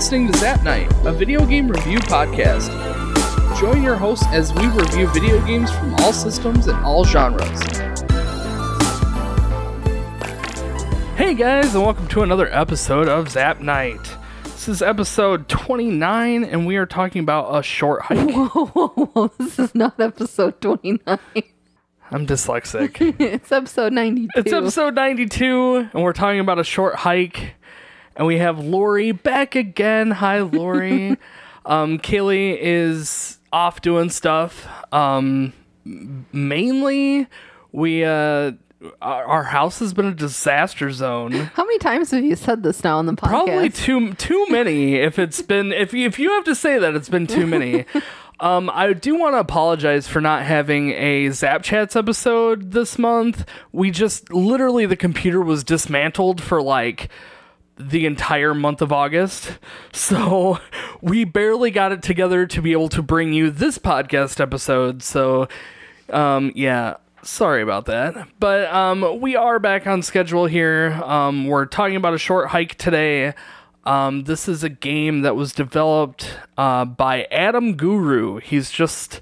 listening to Zap Night, a video game review podcast. Join your hosts as we review video games from all systems and all genres. Hey guys, and welcome to another episode of Zap Night. This is episode 29, and we are talking about a short hike. Whoa, whoa, whoa. This is not episode 29. I'm dyslexic. it's episode 92. It's episode 92, and we're talking about a short hike. And we have Lori back again. Hi, Lori. um, Kaylee is off doing stuff. Um, mainly, we uh, our our house has been a disaster zone. How many times have you said this now on the podcast? Probably too too many. If it's been if you, if you have to say that, it's been too many. Um, I do want to apologize for not having a Zap Chats episode this month. We just literally the computer was dismantled for like the entire month of August. So we barely got it together to be able to bring you this podcast episode. So um yeah, sorry about that. But um we are back on schedule here. Um we're talking about a short hike today. Um this is a game that was developed uh by Adam Guru. He's just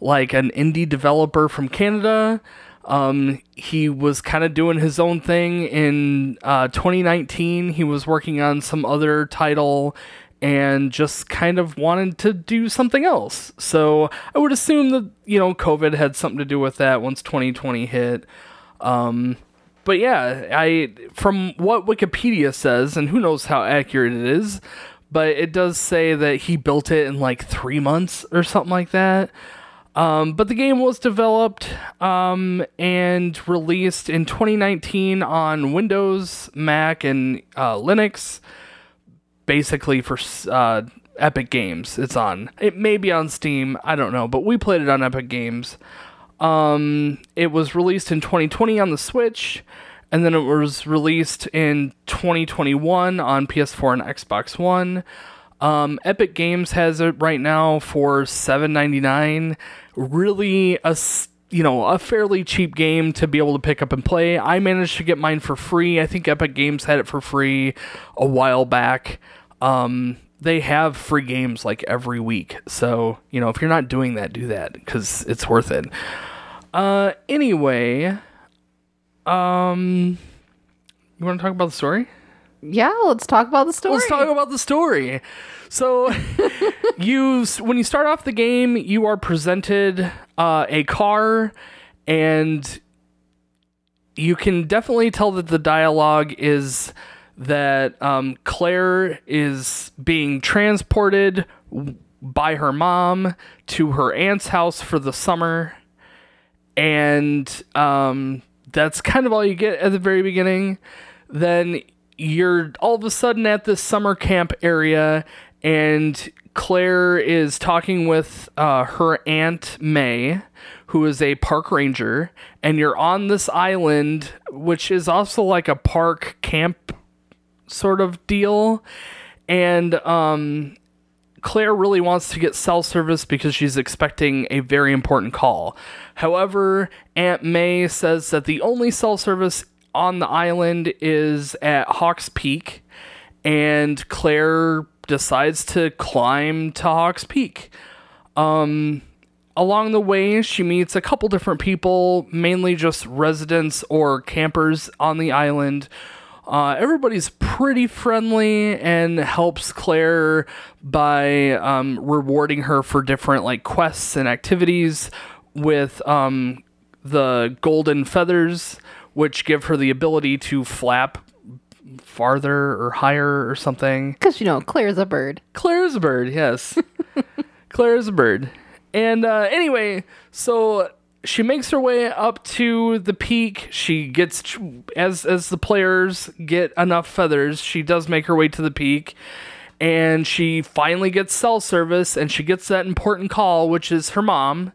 like an indie developer from Canada. Um, he was kind of doing his own thing in uh, 2019. He was working on some other title and just kind of wanted to do something else. So I would assume that, you know, COVID had something to do with that once 2020 hit. Um, but yeah, I from what Wikipedia says, and who knows how accurate it is, but it does say that he built it in like three months or something like that. Um, but the game was developed um, and released in 2019 on Windows, Mac, and uh, Linux. Basically for uh, Epic Games, it's on. It may be on Steam, I don't know, but we played it on Epic Games. Um, it was released in 2020 on the Switch, and then it was released in 2021 on PS4 and Xbox One. Um, Epic Games has it right now for $7.99. Really, a you know a fairly cheap game to be able to pick up and play. I managed to get mine for free. I think Epic Games had it for free a while back. Um, they have free games like every week, so you know if you're not doing that, do that because it's worth it. Uh, anyway, um, you want to talk about the story? Yeah, let's talk about the story. Let's talk about the story. So, you when you start off the game, you are presented uh, a car, and you can definitely tell that the dialogue is that um, Claire is being transported by her mom to her aunt's house for the summer, and um, that's kind of all you get at the very beginning. Then you're all of a sudden at this summer camp area, and Claire is talking with uh, her aunt May, who is a park ranger, and you're on this island, which is also like a park camp sort of deal. And um, Claire really wants to get cell service because she's expecting a very important call. However, Aunt May says that the only cell service on the island is at Hawks Peak, and Claire decides to climb to Hawks Peak. Um, along the way, she meets a couple different people, mainly just residents or campers on the island. Uh, everybody's pretty friendly and helps Claire by um, rewarding her for different like quests and activities with um, the golden feathers, which give her the ability to flap farther or higher or something. Because, you know, Claire's a bird. Claire's a bird, yes. Claire's a bird. And uh, anyway, so she makes her way up to the peak. She gets as as the players get enough feathers, she does make her way to the peak. And she finally gets cell service and she gets that important call, which is her mom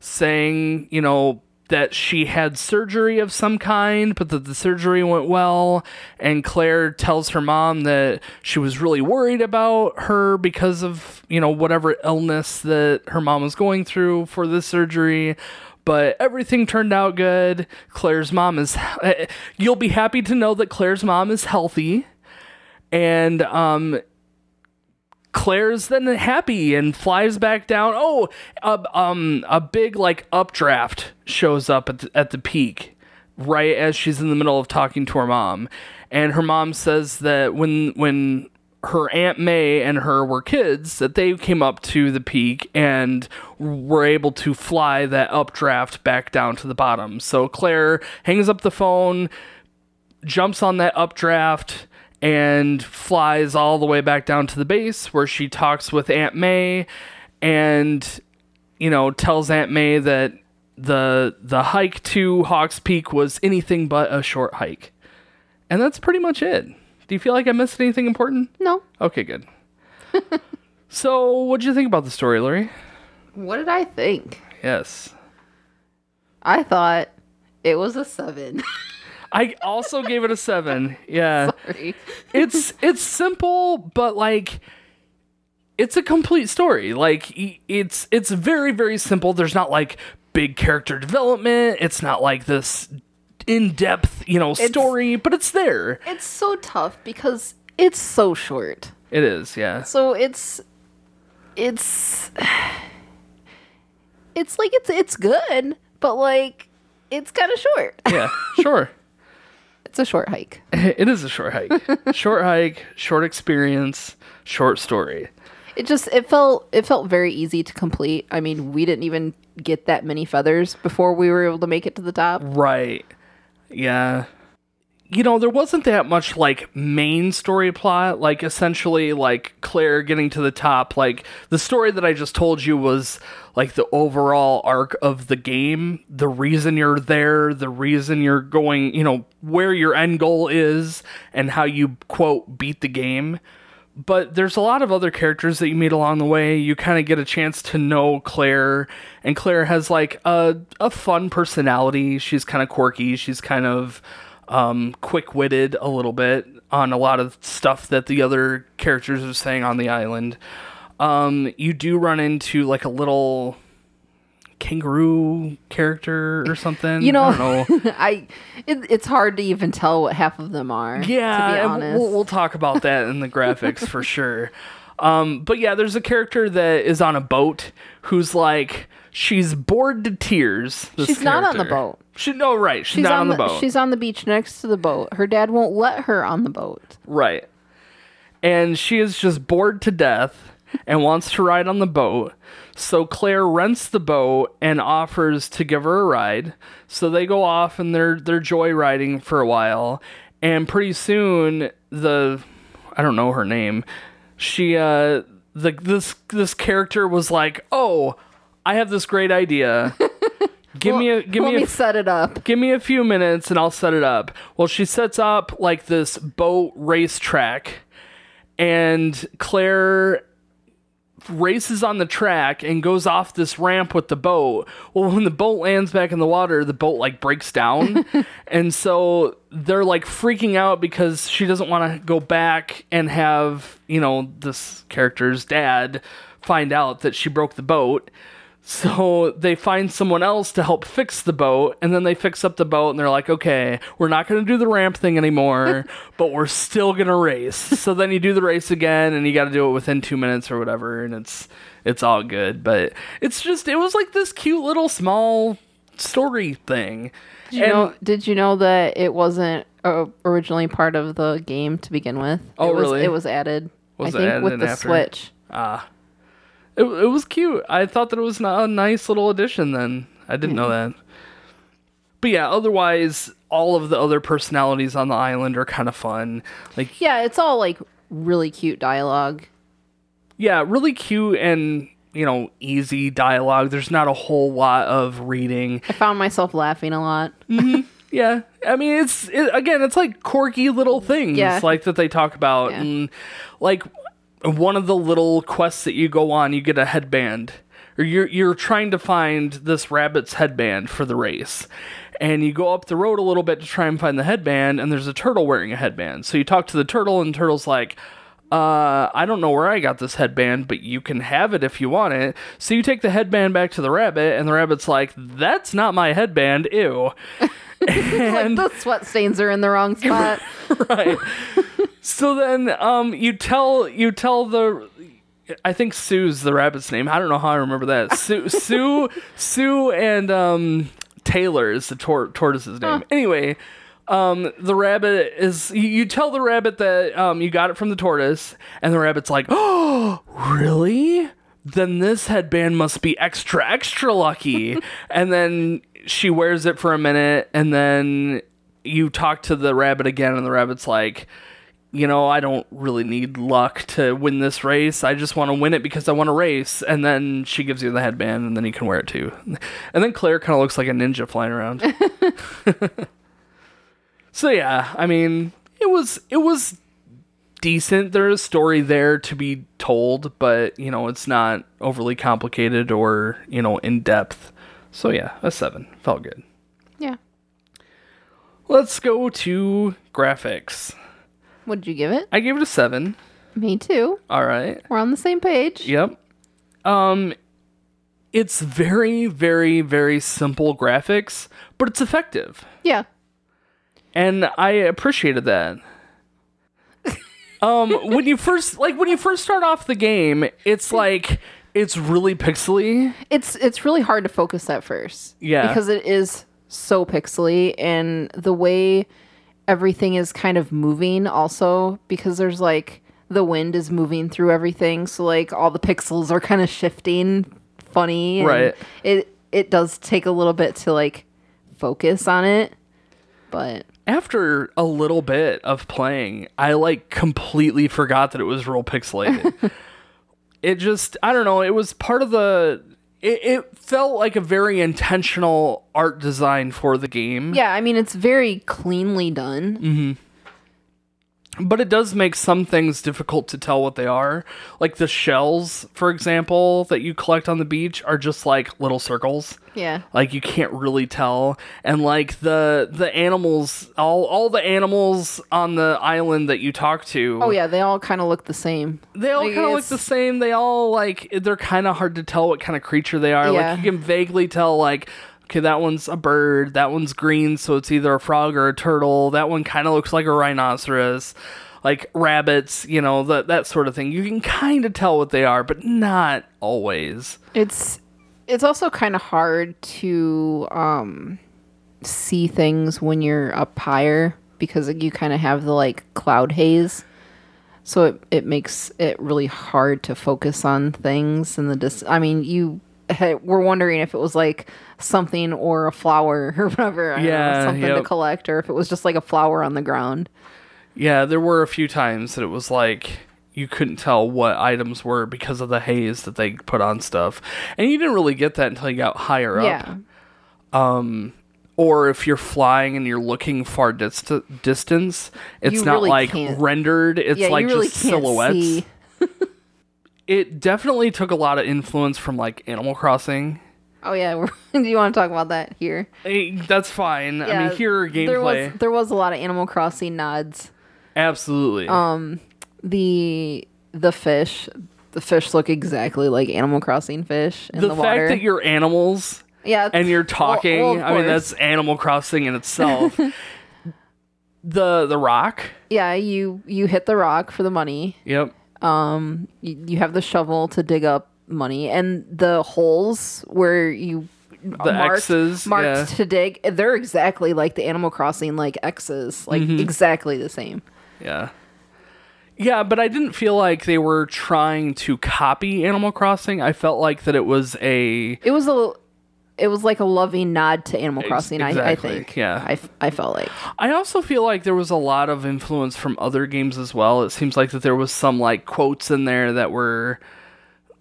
saying, you know, that she had surgery of some kind, but that the surgery went well. And Claire tells her mom that she was really worried about her because of, you know, whatever illness that her mom was going through for this surgery. But everything turned out good. Claire's mom is, you'll be happy to know that Claire's mom is healthy. And, um, Claire's then happy and flies back down. Oh, uh, um, a big like updraft shows up at the, at the peak, right as she's in the middle of talking to her mom, and her mom says that when when her aunt May and her were kids, that they came up to the peak and were able to fly that updraft back down to the bottom. So Claire hangs up the phone, jumps on that updraft and flies all the way back down to the base where she talks with Aunt May and you know tells Aunt May that the the hike to Hawks Peak was anything but a short hike. And that's pretty much it. Do you feel like I missed anything important? No. Okay, good. so, what'd you think about the story, Lori? What did I think? Yes. I thought it was a seven. I also gave it a 7. Yeah. Sorry. it's it's simple but like it's a complete story like it's it's very very simple there's not like big character development it's not like this in-depth you know story but it's there It's so tough because it's so short. it is yeah So it's it's it's like it's it's good, but like it's kind of short. yeah sure It's a short hike. it is a short hike short hike short experience short story It just it felt it felt very easy to complete. I mean, we didn't even get that many feathers before we were able to make it to the top. Right. Yeah. You know, there wasn't that much like main story plot. Like essentially like Claire getting to the top. Like the story that I just told you was like the overall arc of the game, the reason you're there, the reason you're going, you know, where your end goal is and how you quote beat the game but there's a lot of other characters that you meet along the way. You kind of get a chance to know Claire, and Claire has like a a fun personality. She's kind of quirky. She's kind of um, quick witted a little bit on a lot of stuff that the other characters are saying on the island. Um, you do run into like a little kangaroo character or something. You know, I don't know. I it, it's hard to even tell what half of them are. Yeah, to be honest. We'll, we'll talk about that in the graphics for sure. Um, but yeah, there's a character that is on a boat who's like she's bored to tears. She's not on the boat. She no right. She's, not on the, boat. She's on the beach next to the boat. Her dad won't let her on the boat. Right. And she is just bored to death and wants to ride on the boat. So Claire rents the boat and offers to give her a ride. So they go off and they're they're joyriding for a while. And pretty soon the I don't know her name. She uh the this this character was like, "Oh, I have this great idea. Give me a give Let me me a set it up. give me a few minutes and I'll set it up. Well, she sets up like this boat racetrack, and Claire races on the track and goes off this ramp with the boat. Well, when the boat lands back in the water, the boat like breaks down. and so they're like freaking out because she doesn't want to go back and have, you know, this character's dad find out that she broke the boat. So they find someone else to help fix the boat, and then they fix up the boat, and they're like, okay, we're not going to do the ramp thing anymore, but we're still going to race. So then you do the race again, and you got to do it within two minutes or whatever, and it's it's all good. But it's just it was like this cute little small story thing. Did you And- know? Did you know that it wasn't uh, originally part of the game to begin with? Oh, it was, really? It was added. Was it I think with the after? Switch. It, it was cute. I thought that it was a nice little addition. Then I didn't know hmm. that. But yeah, otherwise, all of the other personalities on the island are kind of fun. Like Yeah, it's all like really cute dialogue. yeah, really cute and you know easy dialogue. There's not a whole lot of reading. I found myself laughing a lot. Mm-hmm. Yeah, I mean it's it, again, it's like quirky little things Yeah. like that they talk about, Yeah. and like one of the little quests that you go on, you get a headband, or you're you're trying to find this rabbit's headband for the race. And you go up the road a little bit to try and find the headband, and there's a turtle wearing a headband. So you talk to the turtle, and the turtle's like, uh, I don't know where I got this headband, but you can have it if you want it. So you take the headband back to the rabbit, and the rabbit's like, That's not my headband, ew. and like the sweat stains are in the wrong spot. right. so then um you tell you tell the I think Sue's the rabbit's name. I don't know how I remember that. Sue, Sue, Sue, and um, Taylor is the tor- tortoise's name. Anyway, um, the rabbit is. You, you tell the rabbit that um, you got it from the tortoise, and the rabbit's like, "Oh, really? Then this headband must be extra, extra lucky." and then she wears it for a minute, and then you talk to the rabbit again, and the rabbit's like you know, I don't really need luck to win this race. I just want to win it because I want to race. And then she gives you the headband, and then you can wear it too. And then Claire kind of looks like a ninja flying around. so yeah, I mean, it was it was decent. There's a story there to be told, but you know, it's not overly complicated or you know in depth. So yeah, a seven felt good. Yeah. Let's go to graphics. What did you give it? I gave it a seven. Me too. All right. We're on the same page. Yep. Um it's very very very simple graphics, but it's effective. Yeah. And I appreciated that. um when you first like when you first start off the game, it's like it's really pixely. It's it's really hard to focus at first. Yeah. Because it is so pixely and the way everything is kind of moving also because there's like the wind is moving through everything so like all the pixels are kind of shifting funny and Right. it it does take a little bit to like focus on it but After a little bit of playing, I like completely forgot that it was real pixelated. it just I don't know, it was part of the it, it felt like a very intentional art design for the game. yeah i mean it's very cleanly done mm-hmm. But it does make some things difficult to tell what they are. Like the shells, for example, that you collect on the beach are just like little circles. yeah Like you can't really tell. And like the the animals, all all the animals on the island that you talk to, oh yeah they all kind of look the same they all Like, kind of look the same. They all like they're kind of hard to tell what kind of creature they are. Yeah. Like you can vaguely tell like okay, that one's a bird, that one's green, so it's either a frog or a turtle. That one kind of looks like a rhinoceros. Like rabbits, you know, that that sort of thing. You can kind of tell what they are, but not always. It's it's also kind of hard to um see things when you're up higher because you kind of have the like cloud haze. So it it makes it really hard to focus on things and the dis- I mean, you were wondering if it was like something or a flower or whatever. I don't know, Yeah, something to collect or if it was just like a flower on the ground. Yeah, there were a few times that it was like you couldn't tell what items were because of the haze that they put on stuff. And you didn't really get that until you got higher up. Yeah. Um, Or if you're flying and you're looking far dist- distance, it's You not really like can't- rendered, it's Yeah, like really just silhouettes. It definitely took a lot of influence from like Animal Crossing. Oh yeah, do you want to talk about that here? Eh, that's fine. I mean, here There gameplay. was there was a lot of Animal Crossing nods. Absolutely. Um, the the fish, the fish look exactly like Animal Crossing fish in the the, fact water. that you're animals yeah, and you're talking. well, of I mean, that's Animal Crossing in itself. the the rock. yeah. You you hit the rock for the money. Yep. You, you have the shovel to dig up money, and the holes where you The marked, X's, marked yeah. to dig. They're exactly like the Animal Crossing like X's, like Mm-hmm. exactly the same. Yeah. Yeah, but I didn't feel like they were trying to copy Animal Crossing. I felt like that it was a It was a. It was like a loving nod to Animal Crossing. I, I think. yeah. I, I felt like. I also feel like there was a lot of influence from other games as well. It seems like that there was some like quotes in there that were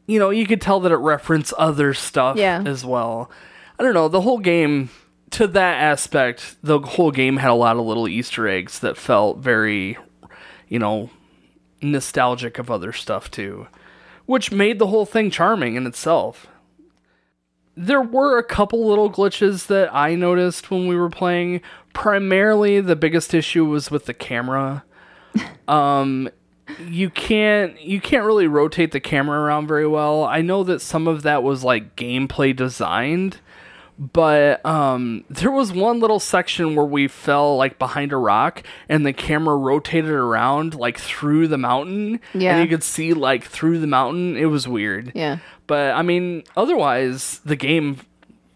you know, you could tell that it referenced other stuff Yeah. as well. I don't know, the whole game to that aspect, the whole game had a lot of little Easter eggs that felt very, you know, nostalgic of other stuff too, which made the whole thing charming in itself. There were a couple little glitches that I noticed when we were playing. Primarily, the biggest issue was with the camera. Um, you can't you can't really rotate the camera around very well. I know that some of that was like gameplay designed, but um there was one little section where we fell like behind a rock and the camera rotated around like through the mountain. Yeah. and you could see like through the mountain. It was weird. Yeah. but i mean otherwise the game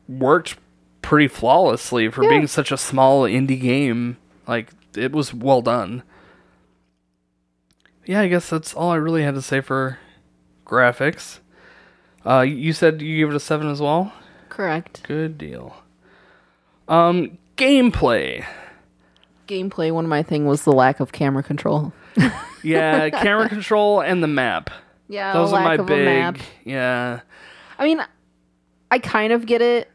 worked pretty flawlessly for being such a small indie game. Like it was well done. Yeah i guess that's all i really had to say for graphics. Uh you said you gave it a 7 as well Correct. Good deal. Um, gameplay. Gameplay. One of my thing was the lack of camera control. Yeah, camera control and the map. Yeah, Those are my big. Yeah, I mean, I kind of get it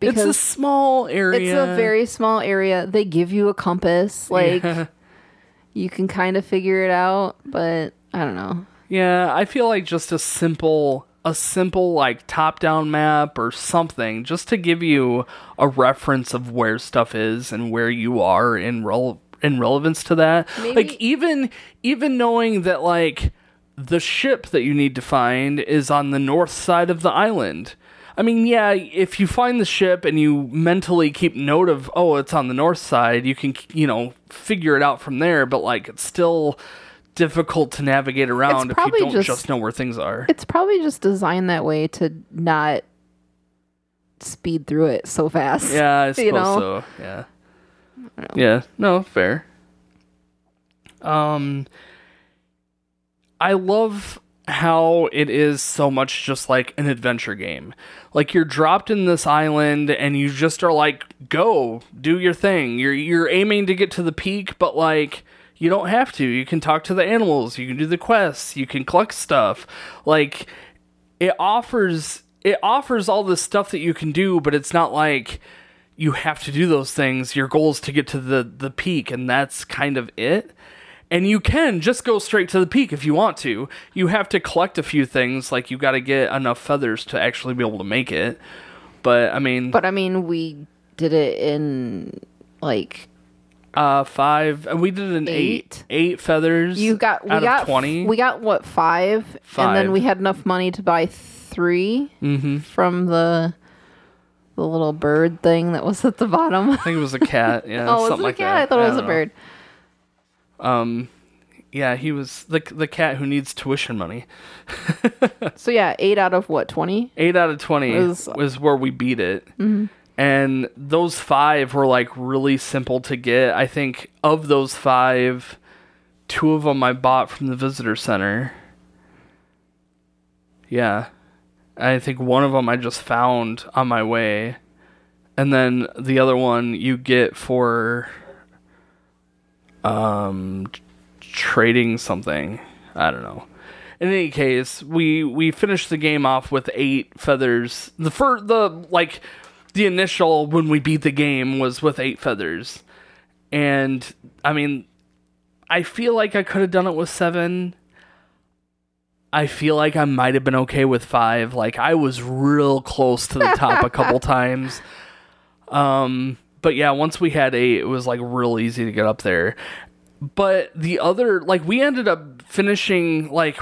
because it's a small area. it's a very small area. They give you a compass, like Yeah. you can kind of figure it out, but I don't know. Yeah, I feel like just a simple, a simple like top-down map or something, just to give you a reference of where stuff is and where you are in rel- in relevance to that. Like even even knowing that like the ship that you need to find is on the north side of the island. I mean, yeah, if you find the ship and you mentally keep note of, oh, it's on the north side, you can, you know, figure it out from there, but like it's still difficult to navigate around if you don't just, just- know where things are. It's probably just designed that way to not speed through it so fast. Yeah, I suppose you know? so. Yeah. Yeah. No, fair. Um I love how it is so much just like an adventure game. Like you're dropped in this island and you just are like go, do your thing. You're you're aiming to get to the peak, but like you don't have to. You can talk to the animals, you can do the quests, you can collect stuff. Like it offers it offers all this stuff that you can do, but it's not like you have to do those things. Your goal is to get to the the peak, and that's kind of it. And you can just go straight to the peak if you want to. You have to collect a few things, like you got to get enough feathers to actually be able to make it. But I mean, But I mean, we did it in like uh, five. and We did an eight, Eight? eight feathers. you got we out got of twenty. we got what five, and then we had enough money to buy 3 mm-hmm. from the the little bird thing that was at the bottom. I think it was a cat. Yeah, oh, was something it a like cat? that. I thought it was a know. bird. Um, yeah, he was the the cat who needs tuition money. So yeah, eight out of what twenty? Eight out of twenty Was- was, where we beat it, and those five were like really simple to get. I think of those five, two of them I bought from the visitor center. Yeah, I think one of them I just found on my way, and then the other one you get for um trading something. I don't know. In any case, we we finished the game off with eight feathers. The fir- the like the initial when we beat the game was with eight feathers. And I mean I feel like I could have done it with 7. I feel like I might have been okay with 5. Like I was real close to the top a couple times. Um but yeah, once we had 8, it was like real easy to get up there but the other like we ended up finishing like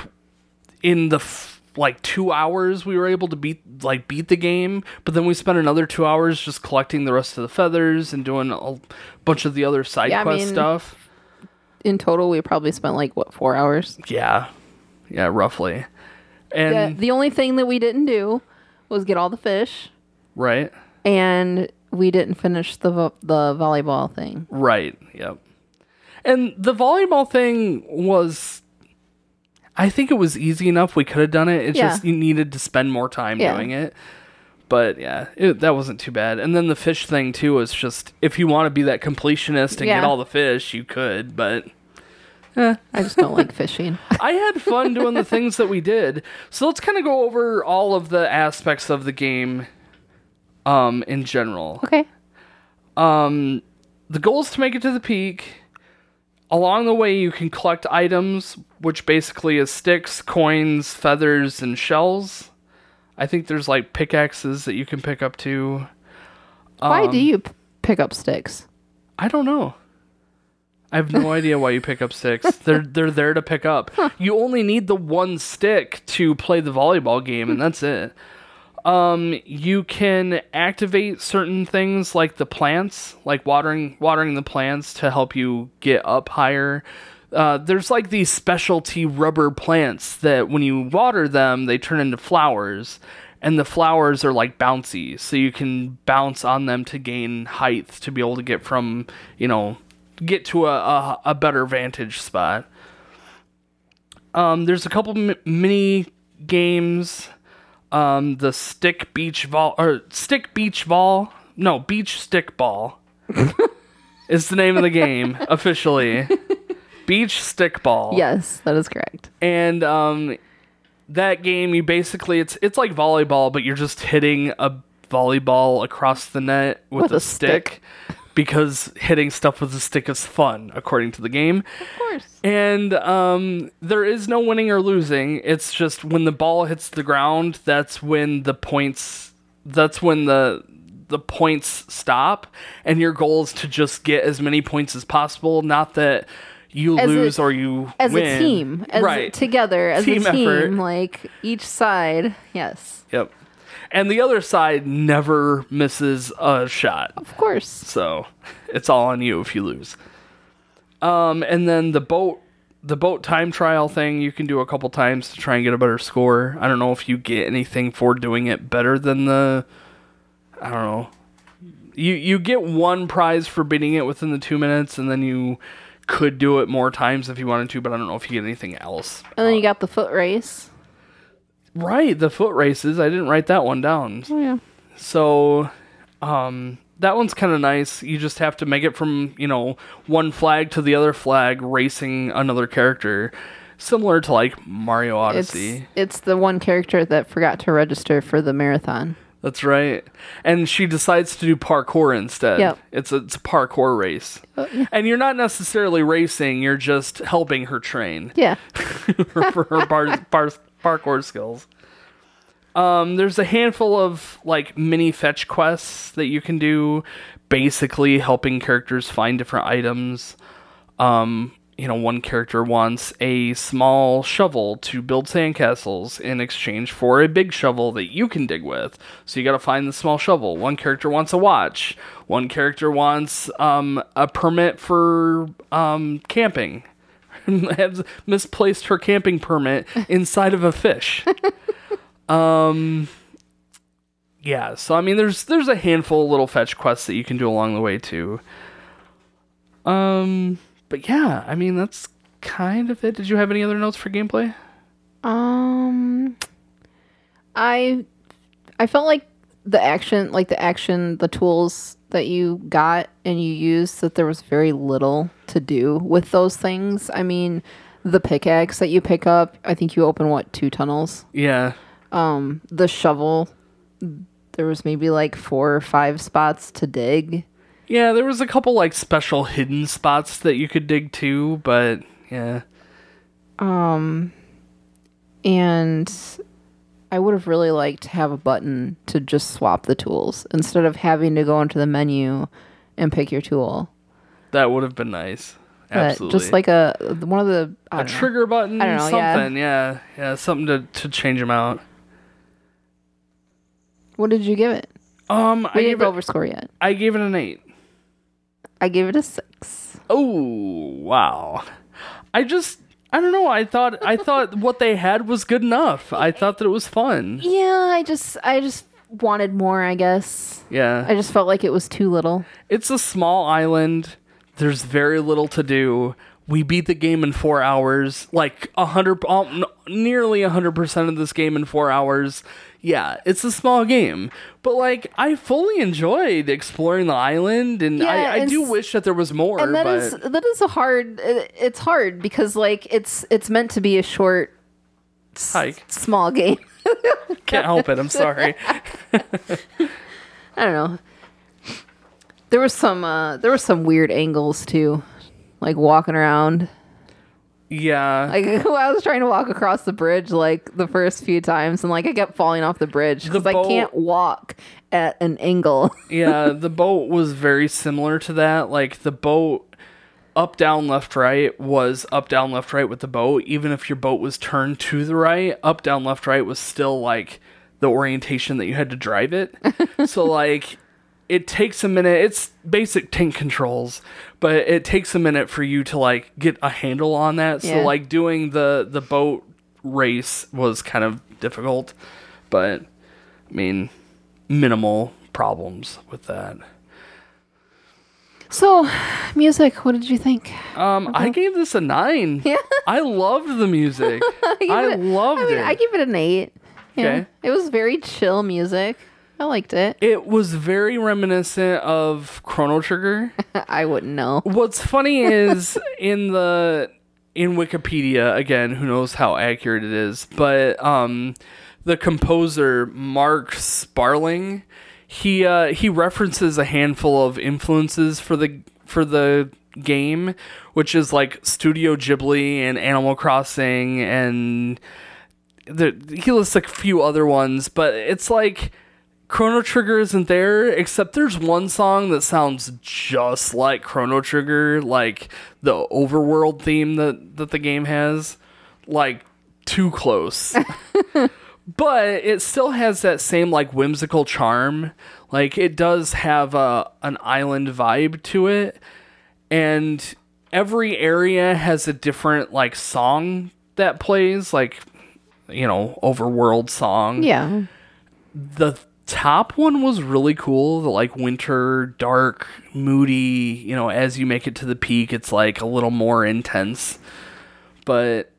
in the f- like two hours we were able to beat like beat the game but then we spent another two hours just collecting the rest of the feathers and doing a bunch of the other side Yeah, I quest mean- stuff In total, we probably spent like what four hours. yeah yeah roughly The, and the only thing that we didn't do was get all the fish, right and we didn't finish the vo- the volleyball thing. Right. Yep. And the volleyball thing was I think it was easy enough we could have done it. It's Yeah. just you needed to spend more time Yeah. doing it. But yeah, it, that wasn't too bad. And then the fish thing too was just if you want to be that completionist and Yeah. get all the fish, you could, but I just don't like fishing. I had fun doing the things that we did. So let's kind of go over all of the aspects of the game um in general. Okay. Um, the goal is to make it to the peak. Along the way, you can collect items, which basically is sticks, coins, feathers, and shells. I think there's like pickaxes that you can pick up too. Why Um, do you p- pick up sticks? I don't know. I have no idea why you pick up sticks. They're they're there to pick up. You only need the one stick to play the volleyball game, and that's it. Um, you can activate certain things like the plants, like watering watering the plants to help you get up higher. Uh, there's like these specialty rubber plants that when you water them, they turn into flowers, and the flowers are like bouncy, so you can bounce on them to gain height to be able to get from you know get to a a, a better vantage spot. Um, there's a couple mini games. Um, the stick beach ball or stick beach ball. No, beach stick ball is the name of the game officially. beach stick ball. Yes, that is correct. And um, that game, you basically it's it's like volleyball, but you're just hitting a volleyball across the net with, With a, a stick. stick. Because hitting stuff with a stick is fun, according to the game. Of course. And um, there is no winning or losing. It's just when the ball hits the ground, that's when the points. That's when the the points stop, and your goal is to just get as many points as possible. Not that you As a- lose or you As win. a team, as right? together, as Team a team, effort. like each side. Yes, Yep. And the other side never misses a shot. of course. So it's all on you if you lose. Um, and then the boat, the boat time trial thing, you can do a couple times to try and get a better score. I don't know if you get anything for doing it better than the. I don't know. You you get one prize for beating it within the two minutes, and then you could do it more times if you wanted to, but I don't know if you get anything else. And then you got the foot race. Right, the foot races. I didn't write that one down. Oh yeah. So, um, that one's kind of nice. You just have to make it from, you know, one flag to the other flag, racing another character. Similar to like Mario It's Odyssey. it's the one character that forgot to register for the marathon. That's right. And she decides to do parkour instead. Yep. It's a, it's a parkour race. And you're not necessarily racing, you're just helping her train. Yeah. for her bar, bar, parkour skills. Um, there's a handful of like mini fetch quests that you can do, basically helping characters find different items. Um, you know, one character wants a small shovel to build sandcastles in exchange for a big shovel that you can dig with. So you got to find the small shovel. One character wants a watch. One character wants um, a permit for um, camping has misplaced her camping permit inside of a fish. um yeah, so I mean there's there's a handful of little fetch quests that you can do along the way too. Um but yeah, I mean that's kind of it. Did you have any other notes for gameplay? Um, I I felt like the action, like the action, the tools that you got and you used, that there was very little to do with those things. I mean, the pickaxe that you pick up, I think you open what two tunnels. Yeah. Um, the shovel, there was maybe like four or five spots to dig. Yeah, there was a couple like special hidden spots that you could dig to, but yeah. Um, and I would have really liked to have a button to just swap the tools instead of having to go into the menu and pick your tool. That would have been nice. But Absolutely. Just like a one of the I a don't know. trigger button, I don't know, something. Yeah. yeah, something to to change them out. What did you give it? Um, I We gave didn't it, go over score yet. I gave it an eight. I gave it a six. Oh wow! I just I don't know. I thought I thought what they had was good enough. I thought that it was fun. Yeah, I just I just wanted more. I guess Yeah, I just felt like it was too little. it's a small island. There's very little to do. We beat the game in four hours, like a hundred, um, nearly a hundred percent of this game in four hours. Yeah, it's a small game, but like I fully enjoyed exploring the island, and Yeah, I, I and do wish that there was more. and that but is that is a hard it- it's hard because like it's it's meant to be a short s- Hike. small game can't help it. I'm sorry. i don't know there was some uh there was some weird angles too like walking around yeah, like i was trying to walk across the bridge like the first few times and like i kept falling off the bridge because i boat- can't walk at an angle yeah, the boat was very similar to that. Like the boat up down left right was up down left right with the boat. Even if your boat was turned to the right, up down left right was still like the orientation that you had to drive it. so like it takes a minute. It's basic tank controls, but it takes a minute for you to like get a handle on that. So Yeah. like doing the the boat race was kind of difficult, but I mean minimal problems with that. So, music. What did you think? Um, I gave this a nine. Yeah. I loved the music. give I it- loved I mean, it. I give it an eight. Yeah. Okay. It was very chill music. I liked it. it was very reminiscent of Chrono Trigger. I wouldn't know. What's funny is in the in Wikipedia again, who knows how accurate it is, but um, the composer Mark Sparling, he uh, he references a handful of influences for the for the game, which is like Studio Ghibli and Animal Crossing, and the, he lists a few other ones, but it's like. Chrono Trigger isn't there, except there's one song that sounds just like Chrono Trigger, like the overworld theme that, that the game has. Like, too close. but it still has that same, like, whimsical charm. Like, it does have a, an island vibe to it. And every area has a different, like, song that plays, like, you know, overworld song Yeah. the top one was really cool the like winter dark moody you know as you make it to the peak it's like a little more intense. But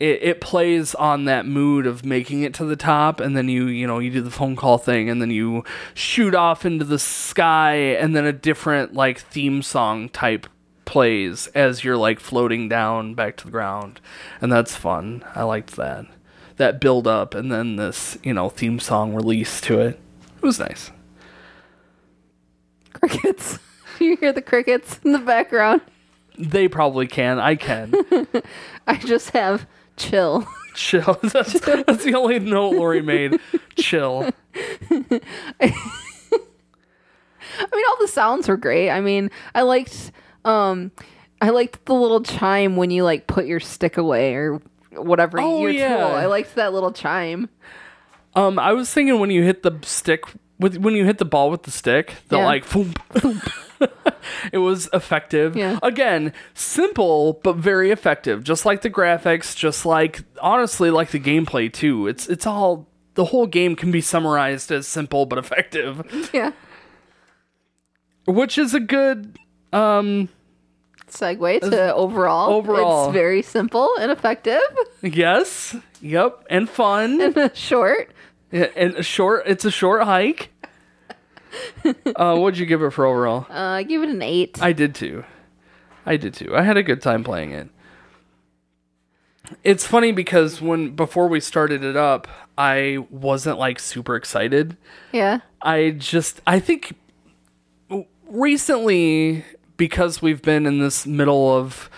it, it plays on that mood of making it to the top and then you you know you do the phone call thing and then you shoot off into the sky and then a different like theme song type plays as you're like floating down back to the ground. And that's fun. I liked that. That build up and then this you know theme song release to it. it was nice Crickets. you hear the crickets in the background? they probably can i can I just have chill. chill that's, that's the only note lori made chill I mean, all the sounds were great. I mean, I liked, um, I liked the little chime when you like put your stick away or whatever Oh, your yeah. tool. I liked that little chime. Um i was thinking when you hit the stick with when you hit the ball with the stick the Yeah. like it was effective Yeah. again simple but very effective just like the graphics just like honestly like the gameplay too it's it's all the whole game can be summarized as simple but effective Yeah. which is a good um Segue to overall. overall. it's very simple and effective. yes yep and fun. And Short. Yeah, and short it's a short hike. Uh what'd you give it for overall? Uh, I give it an eight. i did too. I did too. I had a good time playing it. It's funny because when before we started it up i wasn't like super excited. Yeah. I just I think recently because we've been in this middle of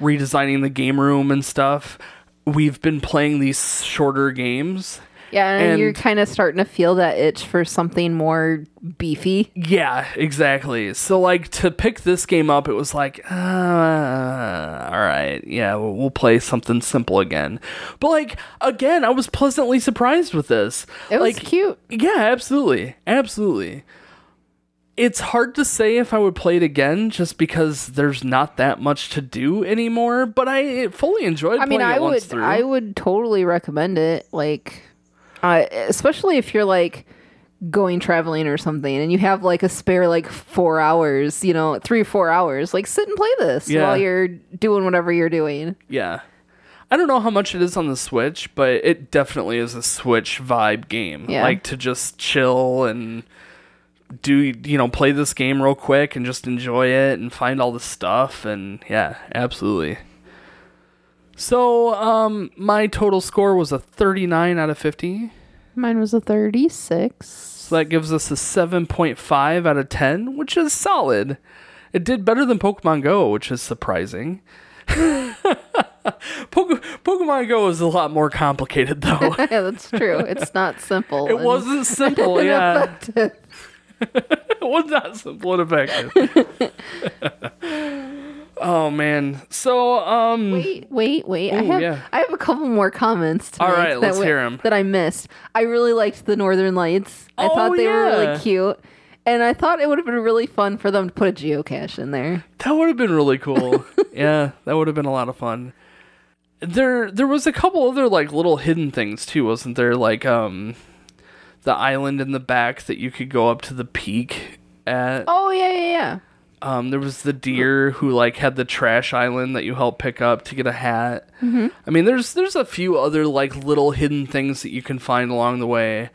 redesigning the game room and stuff, we've been playing these shorter games. Yeah, and, you're kind of starting to feel that itch for something more beefy. Yeah, exactly. So like to pick this game up, it was like, uh, all right, yeah, we'll, we'll play something simple again. But like again, I was pleasantly surprised with this. It was like, cute. Yeah, absolutely. Absolutely. It's hard to say if I would play it again just because there's not that much to do anymore, but I fully enjoyed I mean, I would, through. I would totally recommend it. Like, uh, especially if you're like going traveling or something, and you have like a spare like four hours, you know, three or four hours. Like, sit and play this Yeah. while you're doing whatever you're doing. yeah. I don't know how much it is on the Switch, but it definitely is a Switch vibe game. Yeah. Like to just chill and do you know, play this game real quick and just enjoy it and find all the stuff and yeah, absolutely. So, um my total score was a 39 out of 50. Mine was a 36. So that gives us a 7.5 out of 10, which is solid. It did better than Pokemon Go, which is surprising. Poke- Pokemon Go is a lot more complicated, though. yeah, that's true. It's not simple. it wasn't simple, yeah. It was not simple and effective. Oh man. So um Wait, wait, wait. I have yeah. I have a couple more comments. To All make right, that let's wa- hear 'em. That I missed. I really liked the Northern Lights. I Oh, thought they were really cute, and I thought it would have been really fun for them to put a geocache in there. that would have been really cool. yeah, that would have been a lot of fun. There there was a couple other like little hidden things too, wasn't there? Like um the island in the back that you could go up to the peak at. Oh yeah, yeah, yeah. Um, there was the deer who like had the trash island that you help pick up to get a hat. Mm-hmm. I mean, there's there's a few other like little hidden things that you can find along the way.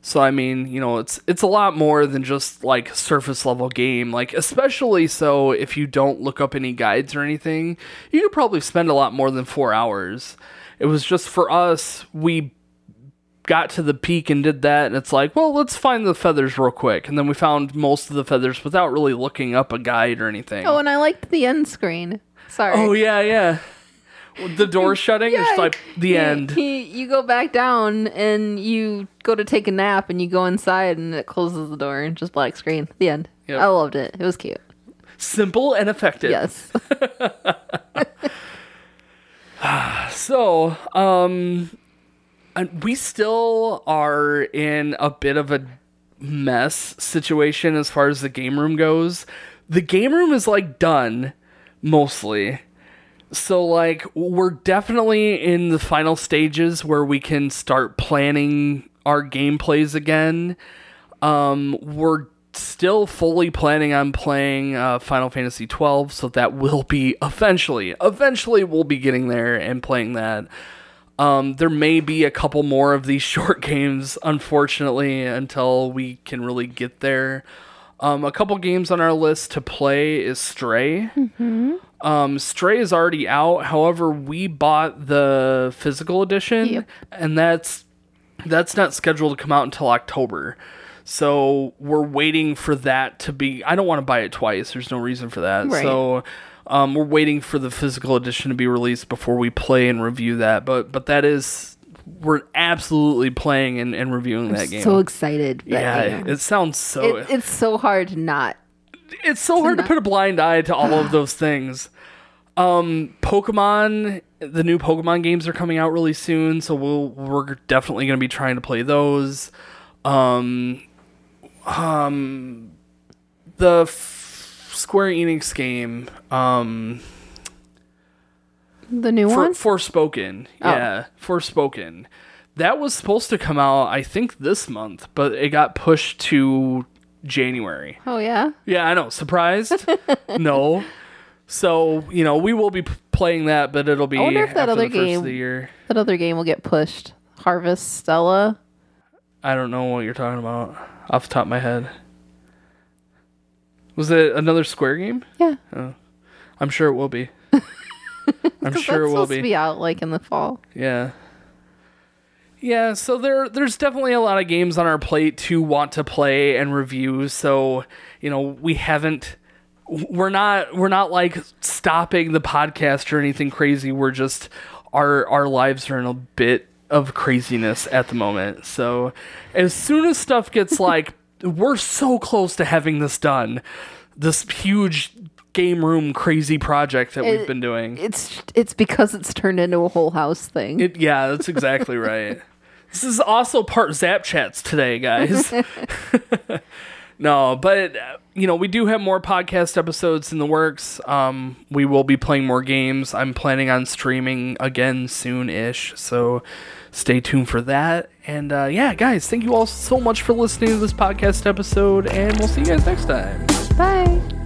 So I mean, you know, it's it's a lot more than just like surface level game. Like especially so if you don't look up any guides or anything, you could probably spend a lot more than four hours. It was just for us, we got to the peak and did that and it's like well let's find the feathers real quick and then we found most of the feathers without really looking up a guide or anything Oh, and I liked the end screen. Sorry. Oh, yeah yeah the door shutting Yeah, it's like the he- end He, you go back down and you go to take a nap and you go inside and it closes the door and just black screen. The end. Yep. I loved it. It was cute. simple and effective Yes. so um we still are in a bit of a mess situation as far as the game room goes. The game room is like done mostly. So like we're definitely in the final stages where we can start planning our gameplays again. Um we're still fully planning on playing uh, final fantasy 12 so that will be eventually eventually we'll be getting there and playing that um, there may be a couple more of these short games, unfortunately, until we can really get there. Um, a couple games on our list to play is Stray. Um, Stray is already out. However, we bought the physical edition, Yep. and that's that's not scheduled to come out until October. So we're waiting for that to be. I don't want to buy it twice. There's no reason for that. Right. So um, we're waiting for the physical edition to be released before we play and review that. But but that is we're absolutely playing and, and reviewing that game. So excited. yeah, it sounds so. It, it's so hard to not. it's so hard to put a blind eye to all of those things. Um, Pokemon, the new Pokemon games are coming out really soon, so we'll we're definitely going to be trying to play those. Um, um, the f- Square Enix game, um, The new For, one? Forspoken, Oh. yeah, Forspoken. That was supposed to come out, I think, this month, but it got pushed to January. Oh, yeah? Yeah, I know. Surprised? no. So you know we will be p- playing that, but it'll be I wonder if that other game- the year. That other game will get pushed. Harvestella. I don't know what you're talking about off the top of my head. Was it another Square game? Yeah. Oh. I'm sure it will be. I'm sure it will supposed to be. be out like in the fall. Yeah. Yeah, so there there's definitely a lot of games on our plate to want to play and review. So, you know, we haven't we're not we're not like stopping the podcast or anything crazy. We're just our our lives are in a bit of craziness at the moment. So, as soon as stuff gets like we're so close to having this done. This huge game room crazy project that we've been doing. It's it's because it's turned into a whole house thing. It, yeah, that's exactly right. This is also part Zap Chats today, guys. no, but you know we do have more podcast episodes in the works. Um, we will be playing more games. I'm planning on streaming again soon-ish, so stay tuned for that. And uh, yeah, guys, thank you all so much for listening to this podcast episode, and we'll see you guys next time. Bye.